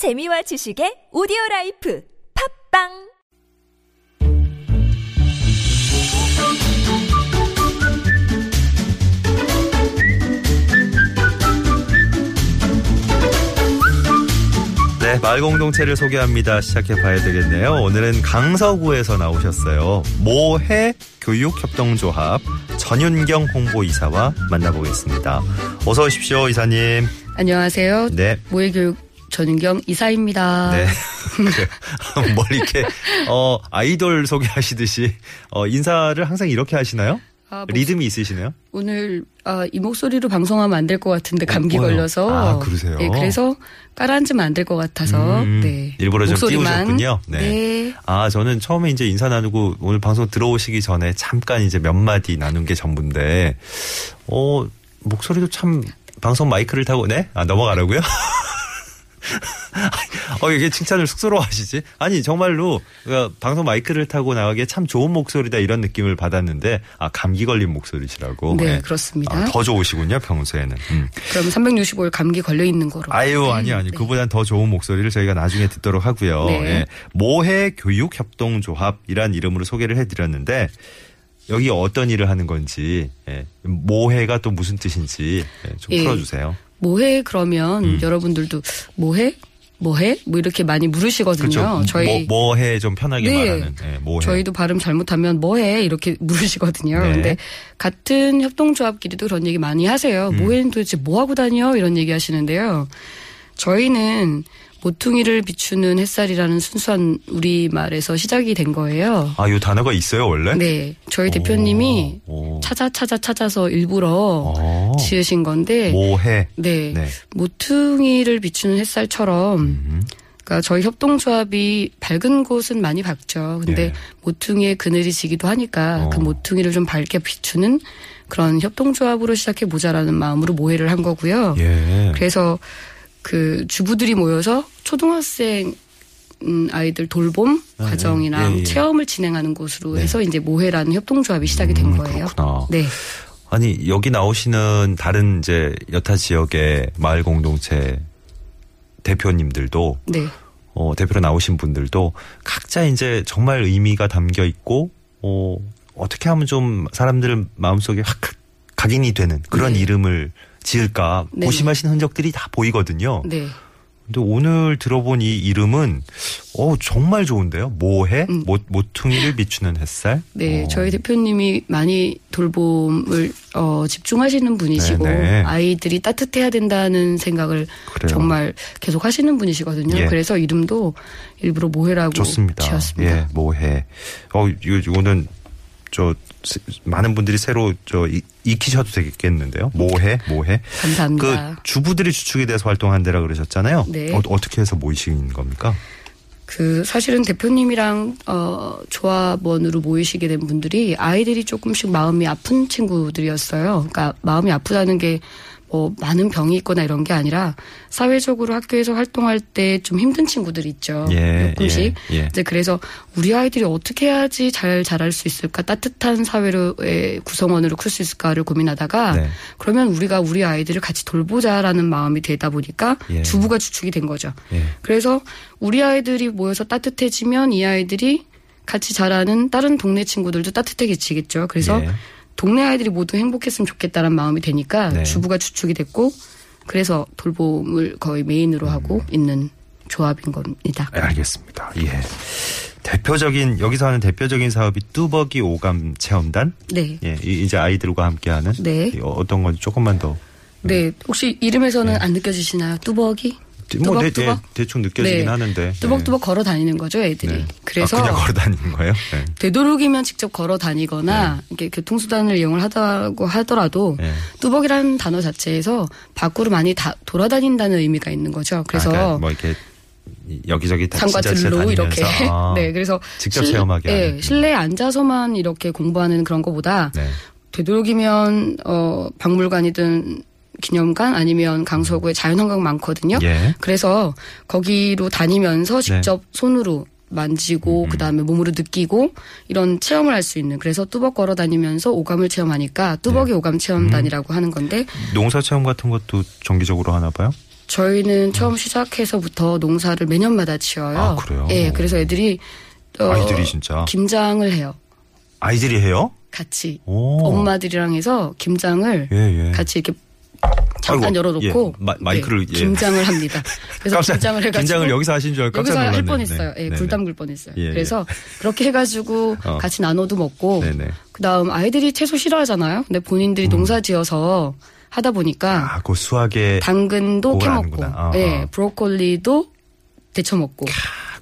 재미와 지식의 오디오 life 팟빵 네, 마을 공동체를 소개합니다. 시작해 봐야 되겠네요. 오늘은 강서구에서 나오셨어요. 모해 교육협동조합 전윤경 홍보이사와 만나보겠습니다. 어서 오십시오, 이사님. 안녕하세요. 네. 모의교육 전윤경 이사입니다. 네. 뭘 이렇게, 어, 아이돌 소개하시듯이, 어, 인사를 항상 이렇게 하시나요? 아, 목- 리듬이 있으시네요? 오늘 아, 이 목소리로 방송하면 안 될 것 같은데 감기 어? 걸려서 아, 그러세요? 네, 그래서 깔아앉으면 안 될 것 같아서 음, 네. 일부러 좀. 띄우셨군요. 네. 네. 아, 저는 처음에 이제 인사 나누고 오늘 방송 들어오시기 전에 잠깐 이제 몇 마디 나눈 게 전부인데, 어, 목소리도 참 방송 마이크를 타고, 네? 아, 넘어가라고요? 어, 이게 칭찬을 쑥스러워 하시지? 아니, 정말로, 그 방송 마이크를 타고 나가기에 참 좋은 목소리다 이런 느낌을 받았는데, 아, 감기 걸린 목소리시라고. 네, 그렇습니다. 아, 더 좋으시군요, 평소에는. 음. 그럼 365일 감기 걸려 있는 거로. 아유, 아니요, 아니요. 그보단 더 좋은 목소리를 저희가 나중에 듣도록 하고요. 네. 예. 모해 교육협동조합이란 이름으로 소개를 해드렸는데, 여기 어떤 일을 하는 건지, 예. 모해가 또 무슨 뜻인지 예, 좀 예. 풀어주세요. 뭐해 그러면 음. 여러분들도 뭐해? 뭐해? 뭐 이렇게 많이 물으시거든요. 그렇죠. 저희 뭐, 뭐해 좀 편하게 네. 말하는. 예, 모해. 저희도 발음 잘못하면 뭐해 이렇게 물으시거든요. 네. 근데 같은 협동조합끼리도 그런 얘기 많이 하세요. 음. 뭐해는 도대체 뭐 하고 다녀 이런 얘기 하시는데요. 저희는 모퉁이를 비추는 햇살이라는 순수한 우리 말에서 시작이 된 거예요. 아, 이 단어가 있어요, 원래? 네, 저희 대표님이 오. 찾아 찾아 찾아서 일부러 어. 지으신 건데, 모해. 네, 네. 모퉁이를 비추는 햇살처럼 음. 그러니까 저희 협동조합이 밝은 곳은 많이 밝죠. 근데 예. 모퉁이에 그늘이 지기도 하니까 어. 그 모퉁이를 좀 밝게 비추는 그런 협동조합으로 시작해 보자라는 마음으로 모회를 한 거고요. 예. 그래서 그 주부들이 모여서 초등학생 음, 아이들 돌봄 네, 과정이랑 예, 예. 체험을 진행하는 곳으로 네. 해서 이제 모회라는 협동조합이 시작이 된 음, 거예요. 그렇구나. 네. 아니 여기 나오시는 다른 이제 여타 지역의 마을 공동체 대표님들도 네. 어, 대표로 나오신 분들도 각자 이제 정말 의미가 담겨 있고 어, 어떻게 하면 좀 사람들 마음속에 확 각인이 되는 그런 네. 이름을 지을까 네. 고심하신 흔적들이 다 보이거든요. 네. 근데 오늘 들어본 이 이름은 어 정말 좋은데요. 모해 음. 모, 모퉁이를 비추는 햇살. 네, 어. 저희 대표님이 많이 돌봄을 어, 집중하시는 분이시고 네, 네. 아이들이 따뜻해야 된다는 생각을 그래요. 정말 계속 하시는 분이시거든요. 예. 그래서 이름도 일부러 모해라고 좋습니다. 지었습니다. 예, 모해. 어, 이거 오늘 저 세- 많은 분들이 새로 저 이- 익히셔도 되겠는데요. 모해, 모해. 그 감사합니다. 주부들이 주축이 돼서 활동한 데라 그러셨잖아요. 네. 어, 어떻게 해서 모이신 겁니까? 그 사실은 대표님이랑 어 조합원으로 모이시게 된 분들이 아이들이 조금씩 마음이 아픈 친구들이었어요. 그러니까 마음이 아프다는 게 뭐 많은 병이 있거나 이런 게 아니라 사회적으로 학교에서 활동할 때 좀 힘든 친구들 있죠. 예, 조금씩. 예, 예. 이제 그래서 우리 아이들이 어떻게 해야지 잘 자랄 수 있을까 따뜻한 사회로의 구성원으로 클 수 있을까를 고민하다가 네. 그러면 우리가 우리 아이들을 같이 돌보자라는 마음이 되다 보니까 예. 주부가 주축이 된 거죠. 예. 그래서 우리 아이들이 모여서 따뜻해지면 이 아이들이 같이 자라는 다른 동네 친구들도 따뜻해지겠죠. 그래서 예. 동네 아이들이 모두 행복했으면 좋겠다는 마음이 되니까 네. 주부가 주축이 됐고 그래서 돌봄을 거의 메인으로 음. 하고 있는 조합인 겁니다. 네, 알겠습니다. 예. 대표적인 여기서 하는 대표적인 사업이 뚜벅이 오감 체험단. 네. 예, 이- 이제 아이들과 함께하는. 네. 이 어떤 건지 조금만 더. 네. 혹시 이름에서는 안 느껴지시나요? 뚜벅이? 뭐 대, 뚜벅뚜벅? 대, 충 느껴지긴 네. 하는데. 뚜벅뚜벅 걸어 다니는 거죠, 애들이. 네. 그래서 아, 그냥 걸어 다니는 거예요? 네. 되도록이면 직접 걸어 다니거나 이렇게 교통수단을 이용을 하다고 하더라도 네. 뚜벅이라는 단어 자체에서 밖으로 많이 다 돌아다닌다는 의미가 있는 거죠. 그래서 아, 그러니까 뭐 이렇게 여기저기 진짜 들로 이렇게. 아, 네 그래서 직접 체험하게 네, 하는. 실내에 앉아서만 이렇게 공부하는 그런 것보다 네. 되도록이면 어 박물관이든 기념관 아니면 강서구에 자연환경 많거든요. 예. 그래서 거기로 다니면서 직접 손으로 만지고 음. 그다음에 몸으로 느끼고 이런 체험을 할 수 있는 그래서 뚜벅 걸어 다니면서 오감을 체험하니까 뚜벅이 오감 체험단이라고 하는 건데 농사 체험 같은 것도 정기적으로 하나 봐요? 저희는 처음 시작해서부터 농사를 매년마다 지어요. 아, 그래요? 예, 그래서 애들이 어, 아이들이 진짜 김장을 해요. 아이들이 해요? 같이 오. 엄마들이랑 해서 김장을 예, 예. 같이 이렇게 잠깐 아이고, 열어놓고 예, 마- 마이크를, 네, 예. 김장을 합니다. 그래서 깜짝- 김장을 해가지고 김장을 여기서 하신 줄 알고 여기서 할 놀랐네. 뻔했어요. 네. 예, 네네. 불 담글 뻔했어요. 예, 예. 그래서 그렇게 해가지고 어. 같이 나눠도 먹고 네네. 그다음 아이들이 채소 싫어하잖아요. 근데 본인들이 농사지어서 하다 보니까 음. 아, 그 수학에 당근도 캐먹고. 아, 예, 아. 브로콜리도 데쳐 먹고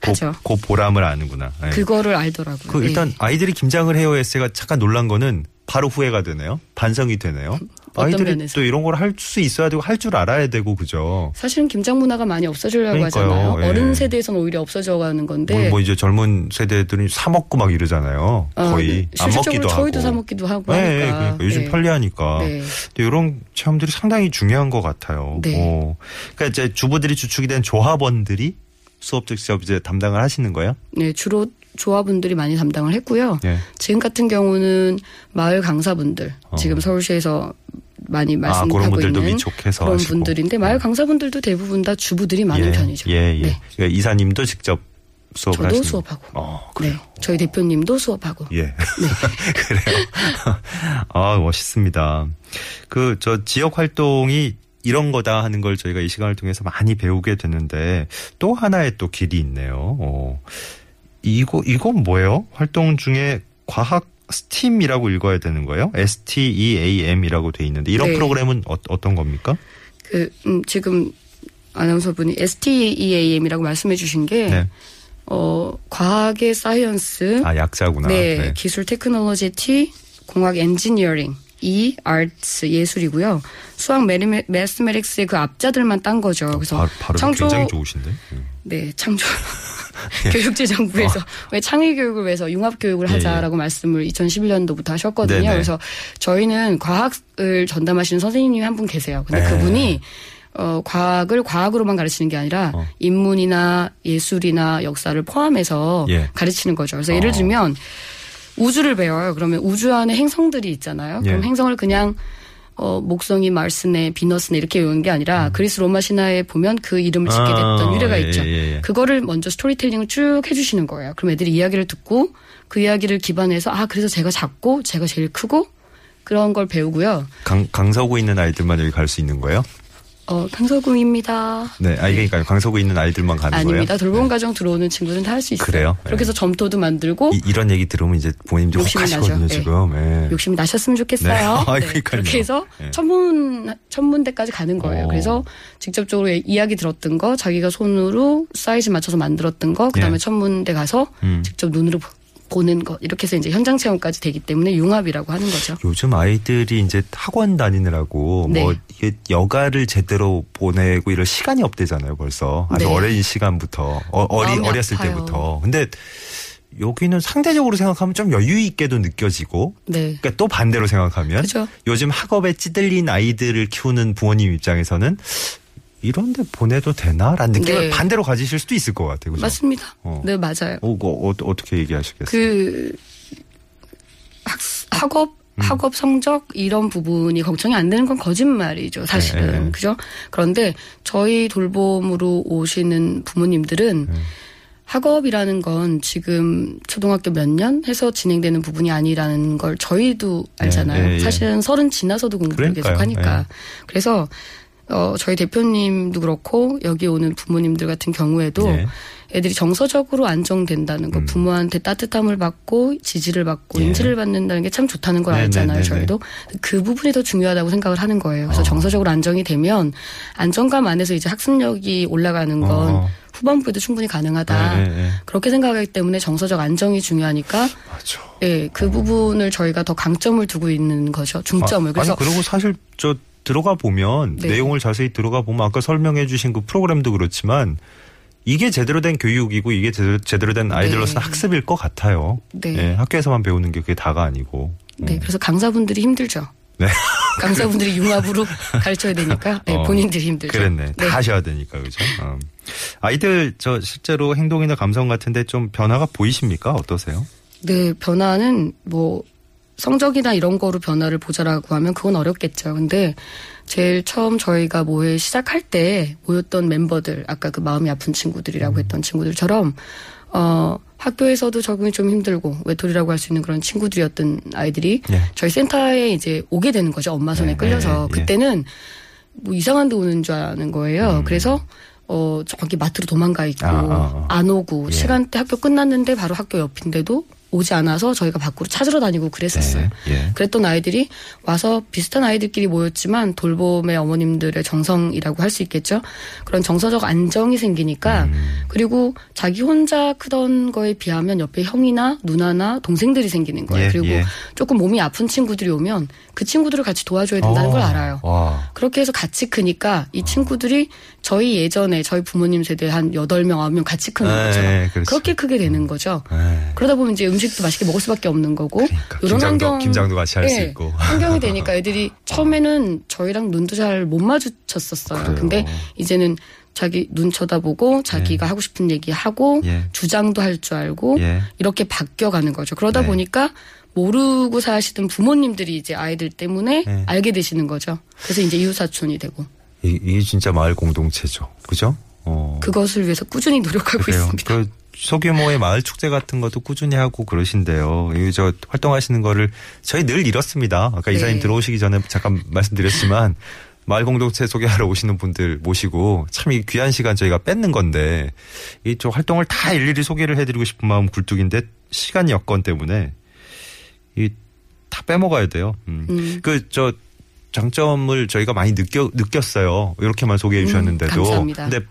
그. 그 보람을 아는구나. 예. 그거를 알더라고요. 그 일단 예. 아이들이 김장을 해요 에세가 잠깐 놀란 거는 바로 후회가 되네요. 반성이 되네요. 아이들이 면에서? 또 이런 걸 할 수 있어야 되고 할 줄 알아야 되고 그죠. 사실은 김장 문화가 많이 없어지려고 그러니까요. 하잖아요. 예. 어른 세대에서는 오히려 없어져 가는 건데. 뭐, 뭐 이제 젊은 세대들이 사 먹고 막 이러잖아요. 어, 거의 네. 안 먹기도 저희도 하고. 사 먹기도 하고 네, 하니까. 그러니까 요즘 네. 편리하니까. 네. 이런 체험들이 상당히 중요한 것 같아요. 네. 어. 그러니까 이제 주부들이 주축이 된 조합원들이 수업 직접 이제 담당을 하시는 거예요? 네, 주로 조합원들이 많이 담당을 했고요. 네. 지금 같은 경우는 마을 강사분들, 어. 지금 서울시에서 많이 아, 말씀하고 분들도 있는 위촉해서 그런 하시고. 분들인데 마을 강사분들도 대부분 다 주부들이 많은 예, 편이죠. 예, 예. 네. 그러니까 이사님도 직접 수업을 저도 하시는 수업하고. 어, 네, 저희 대표님도 수업하고. 예. 그래요. 아, 멋있습니다. 그, 저, 지역 활동이 이런 거다 하는 걸 저희가 이 시간을 통해서 많이 배우게 되는데 또 하나의 또 길이 있네요. 어. 이거, 이건 뭐예요? 활동 중에 과학 스팀이라고 읽어야 되는 거예요? STEAM이라고 돼 있는데 이런 네. 프로그램은 어, 어떤 겁니까? 그 음, 지금 아나운서분이 STEAM이라고 말씀해 주신 게 네. 어, 과학의 science, 아, 약자구나. 네, 기술 technology T, 공학 engineering, E, arts 예술이고요. 수학 mathematics의 그 앞자들만 딴 거죠. 그래서 바, 창조 굉장히 좋으신데. 음. 네, 창조 교육재정부에서 왜 창의 교육을 위해서 융합 교육을 어. 예, 하자라고 말씀을 2011년도부터 하셨거든요. 네네. 그래서 저희는 과학을 전담하시는 선생님이 한 분 계세요. 근데 네. 그분이 어, 과학을 과학으로만 가르치는 게 아니라 어. 인문이나 예술이나 역사를 포함해서 예. 가르치는 거죠. 그래서 어. 예를 들면 우주를 배워요. 그러면 우주 안에 행성들이 있잖아요. 그럼 예. 행성을 그냥 어, 목성이 마르스네, 비너스네 이렇게 외우는 게 아니라 그리스 로마 신화에 보면 그 이름을 짓게 됐던 음. 아, 유래가 예, 있죠. 예, 예. 그거를 먼저 스토리텔링을 쭉 해주시는 거예요. 그럼 애들이 이야기를 듣고 그 이야기를 기반해서 아 그래서 제가 작고 제가 제일 크고 그런 걸 배우고요. 강, 강서구에 있는 아이들만 여기 갈 수 있는 거예요? 어, 강서구입니다. 네, 아, 그러니까 강서구에 있는 아이들만 가는 거예요? 아닙니다. 돌봄 네. 가정 들어오는 친구는 다할 수 있어요. 그래요? 그렇게 네. 해서 점토도 만들고 이, 런 얘기 들으면 이제 부모님들 욕심이 혹하시거든요 나죠. 네. 지금. 예. 욕심이 나셨으면 좋겠어요. 네. 아, 네. 그러니까요. 그렇게 해서 네. 천문 천문대까지 가는 거예요. 오. 그래서 직접적으로 이야기 들었던 거, 자기가 손으로 사이즈 맞춰서 만들었던 거, 그다음에 예. 천문대 가서 음. 직접 눈으로 보- 보는 것 이렇게 해서 이제 현장 체험까지 되기 때문에 융합이라고 하는 거죠. 요즘 아이들이 이제 학원 다니느라고 네. 뭐 여가를 제대로 보내고 이럴 시간이 없대잖아요 벌써 아주 네. 어린 시간부터 어, 마음이 어렸을 아파요. 때부터 근데 여기는 상대적으로 생각하면 좀 여유 있게도 느껴지고 네. 그러니까 또 반대로 생각하면 그죠. 요즘 학업에 찌들린 아이들을 키우는 부모님 입장에서는 이런데 보내도 되나라는 느낌을 네. 반대로 가지실 수도 있을 것 같아요. 그죠? 맞습니다. 어. 네, 맞아요. 어, 그 어, 어 떻게 얘기하시겠어요? 그 학, 학업 음. 학업 성적 이런 부분이 걱정이 안 되는 건 거짓말이죠 사실은 네, 네. 그죠 그런데 저희 돌봄으로 오시는 부모님들은 네. 학업이라는 건 지금 초등학교 몇 년 해서 진행되는 부분이 아니라는 걸 저희도 알잖아요 네, 네, 예. 사실은 서른 지나서도 공부를 그러니까요. 계속 하니까 네. 그래서 어 저희 대표님도 그렇고 여기 오는 부모님들 같은 경우에도 예. 애들이 정서적으로 안정된다는 거, 음. 부모한테 따뜻함을 받고 지지를 받고 예. 인지를 받는다는 게 참 좋다는 걸 네, 알잖아요. 네, 네, 저희도 그 부분이 더 중요하다고 생각을 하는 거예요. 그래서 어. 정서적으로 안정이 되면 안정감 안에서 이제 학습력이 올라가는 건 어. 후반부에도 충분히 가능하다. 네, 네, 네. 그렇게 생각하기 때문에 정서적 안정이 중요하니까 맞아. 예, 그 부분을 저희가 더 강점을 두고 있는 거죠. 중점을. 아, 그래서 아니 그리고 사실 저 들어가 보면 네. 내용을 자세히 들어가 보면 아까 설명해 주신 그 프로그램도 그렇지만 이게 제대로 된 교육이고 이게 제대로, 된 아이들로서는 네. 학습일 것 같아요. 네. 예, 학교에서만 배우는 게 그게 다가 아니고. 네, 그래서 강사분들이 힘들죠. 네. 강사분들이 융합으로 가르쳐야 되니까 네, 어, 본인들이 힘들죠. 그랬네. 다 하셔야 되니까 그죠. 어. 아이들 저 실제로 행동이나 감성 같은데 좀 변화가 보이십니까? 어떠세요? 네, 변화는 뭐 성적이나 이런 거로 변화를 보자라고 하면 그건 어렵겠죠. 근데 제일 처음 저희가 모회 시작할 때 모였던 멤버들, 아까 그 마음이 아픈 친구들이라고 했던 친구들처럼, 어, 학교에서도 적응이 좀 힘들고 외톨이라고 할 수 있는 그런 친구들이었던 아이들이 예. 저희 센터에 이제 오게 되는 거죠. 엄마 손에 네, 끌려서. 네, 예. 그때는 뭐 이상한 데 오는 줄 아는 거예요. 음. 그래서 어 저기 마트로 도망가 있고 아, 아, 아. 안 오고 예. 시간대 학교 끝났는데 바로 학교 옆인데도 오지 않아서 저희가 밖으로 찾으러 다니고 그랬었어요. 네, 예. 그랬던 아이들이 와서 비슷한 아이들끼리 모였지만 돌봄의 어머님들의 정성이라고 할 수 있겠죠. 그런 정서적 안정이 생기니까 음. 그리고 자기 혼자 크던 거에 비하면 옆에 형이나 누나나 동생들이 생기는 거예요. 예, 그리고 예. 조금 몸이 아픈 친구들이 오면 그 친구들을 같이 도와줘야 된다는 어, 걸 알아요. 와. 그렇게 해서 같이 크니까 이 친구들이 저희 예전에 저희 부모님 세대 한 8명, 9명 같이 크는 네, 거죠. 그렇게 크게 되는 거죠. 네. 그러다 보면 이제 음식도 맛있게 먹을 수밖에 없는 거고 그러니까 이런 김장도- 환경 김장도 같이 할수 예, 있고. 환경이 되니까 애들이 처음에는 저희랑 눈도 잘 못 마주쳤었어요. 그래요. 근데 이제는 자기 눈 쳐다보고 자기가 하고 싶은 얘기 하고 예. 주장도 할 줄 알고 예. 이렇게 바뀌어가는 거죠. 그러다 네. 보니까 모르고 사시던 부모님들이 이제 아이들 때문에 네. 알게 되시는 거죠. 그래서 이제 이웃사촌이 되고 이, 이게 진짜 마을 공동체죠. 그죠? 어. 그것을 위해서 꾸준히 노력하고 그래요. 있습니다. 그 소규모의 마을 축제 같은 것도 꾸준히 하고 그러신데요. 이저 활동하시는 거를 저희 늘 이렇습니다. 아까 네. 이사님 들어오시기 전에 잠깐 말씀드렸지만 마을 공동체 소개하러 오시는 분들 모시고 참 이 귀한 시간 저희가 뺏는 건데 이 저 활동을 다 일일이 소개를 해드리고 싶은 마음 굴뚝인데 시간 여건 때문에 이 다 빼먹어야 돼요. 음. 음. 그저 장점을 저희가 많이 느껴 느꼈어요. 이렇게만 소개해 음, 주셨는데도. 감사합니다. 근데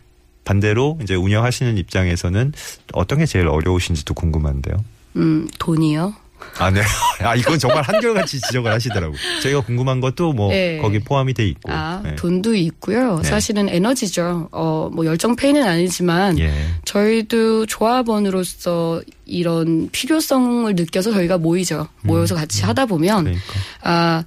반대로 이제 운영하시는 입장에서는 어떤 게 제일 어려우신지도 궁금한데요. 음, 돈이요. 아, 네. 아, 이건 정말 한결같이 지적을 하시더라고요. 저희가 궁금한 것도 뭐 네. 거기 포함이 돼 있고. 아, 네. 돈도 있고요. 네. 사실은 에너지죠. 어, 뭐 열정 페이는 아니지만 예. 저희도 조합원으로서 이런 필요성을 느껴서 저희가 모이죠. 모여서 같이 하다 보면 그러니까. 아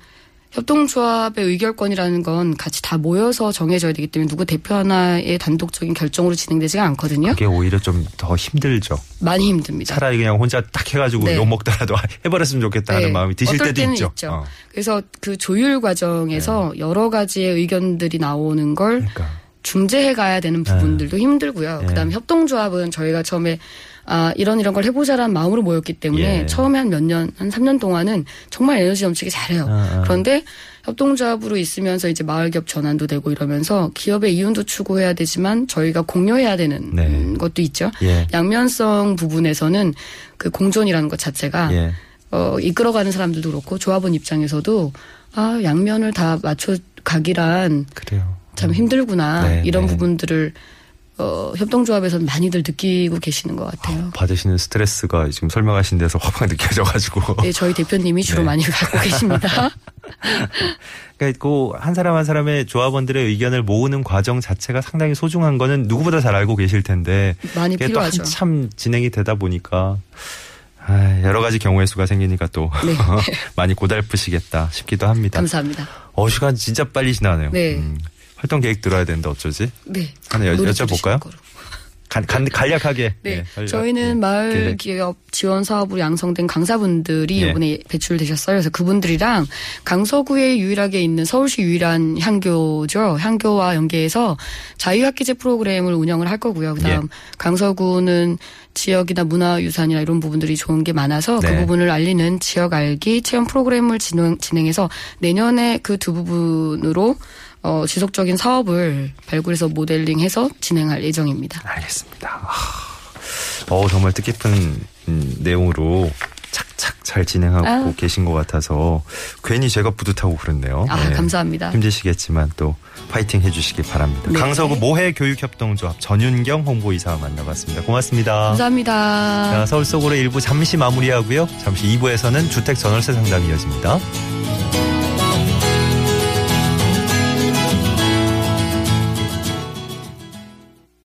협동조합의 의결권이라는 건 같이 다 모여서 정해져야 되기 때문에 누구 대표 하나의 단독적인 결정으로 진행되지가 않거든요. 그게 오히려 좀 더 힘들죠. 많이 힘듭니다. 차라리 그냥 혼자 딱 해가지고 네. 욕 먹더라도 해버렸으면 좋겠다 하는 네. 마음이 드실 때도 있죠. 있죠. 어. 그래서 그 조율 과정에서 여러 가지의 의견들이 나오는 걸 그러니까. 중재해 가야 되는 부분들도 힘들고요. 네. 그다음에 협동조합은 저희가 처음에 아 이런 이런 걸 해보자라는 마음으로 모였기 때문에 예. 처음에 한 몇 년, 한 3년 동안은 정말 에너지 넘치게 잘해요. 아, 아. 그런데 협동조합으로 있으면서 이제 마을기업 전환도 되고 이러면서 기업의 이윤도 추구해야 되지만 저희가 공유해야 되는 네. 것도 있죠. 예. 양면성 부분에서는 그 공존이라는 것 자체가 예. 어, 이끌어가는 사람들도 그렇고 조합원 입장에서도 아 양면을 다 맞춰 가기란 그래요. 참 힘들구나 네, 이런 네. 부분들을 어, 협동조합에서는 많이들 느끼고 계시는 것 같아요. 받으시는 스트레스가 지금 설명하신 데서 확 느껴져가지고. 네, 저희 대표님이 주로 네. 많이 갖고 계십니다. 그러니까 그한 사람 한 사람의 조합원들의 의견을 모으는 과정 자체가 상당히 소중한 거는 누구보다 잘 알고 계실 텐데 많이 필요하죠. 한참 진행이 되다 보니까 아, 여러 가지 경우의 수가 생기니까 또 네. 많이 고달프시겠다 싶기도 합니다. 감사합니다. 어 시간 진짜 빨리 지나네요. 네. 음, 활동 계획 들어야 되는데 어쩌지? 네. 하나 여, 여쭤볼까요? 간, 간, 간략하게. 네, 예, 간략- 저희는 예, 마을. 기업 지원 사업으로 양성된 강사분들이 예. 이번에 배출되셨어요. 그래서 그분들이랑 강서구에 유일하게 있는 서울시 유일한 향교죠. 향교와 연계해서 자유학기제 프로그램을 운영을 할 거고요. 그다음 예. 강서구는 지역이나 문화유산이나 이런 부분들이 좋은 게 많아서 네. 그 부분을 알리는 지역 알기 체험 프로그램을 진행, 진행해서 내년에 그 두 부분으로 어, 지속적인 사업을 발굴해서 모델링해서 진행할 예정입니다. 알겠습니다. 아, 어 정말 뜻깊은 음, 내용으로 착착 잘 진행하고 아. 계신 것 같아서 괜히 제가 뿌듯하고 그렇네요. 아, 네. 감사합니다. 힘드시겠지만 또 파이팅 해주시기 바랍니다. 네. 강서구 모해 교육협동조합 전윤경 홍보이사와 만나봤습니다. 고맙습니다. 감사합니다. 자, 서울 속으로 일부 잠시 마무리하고요. 잠시 2부에서는 주택 전월세 상담이 이어집니다.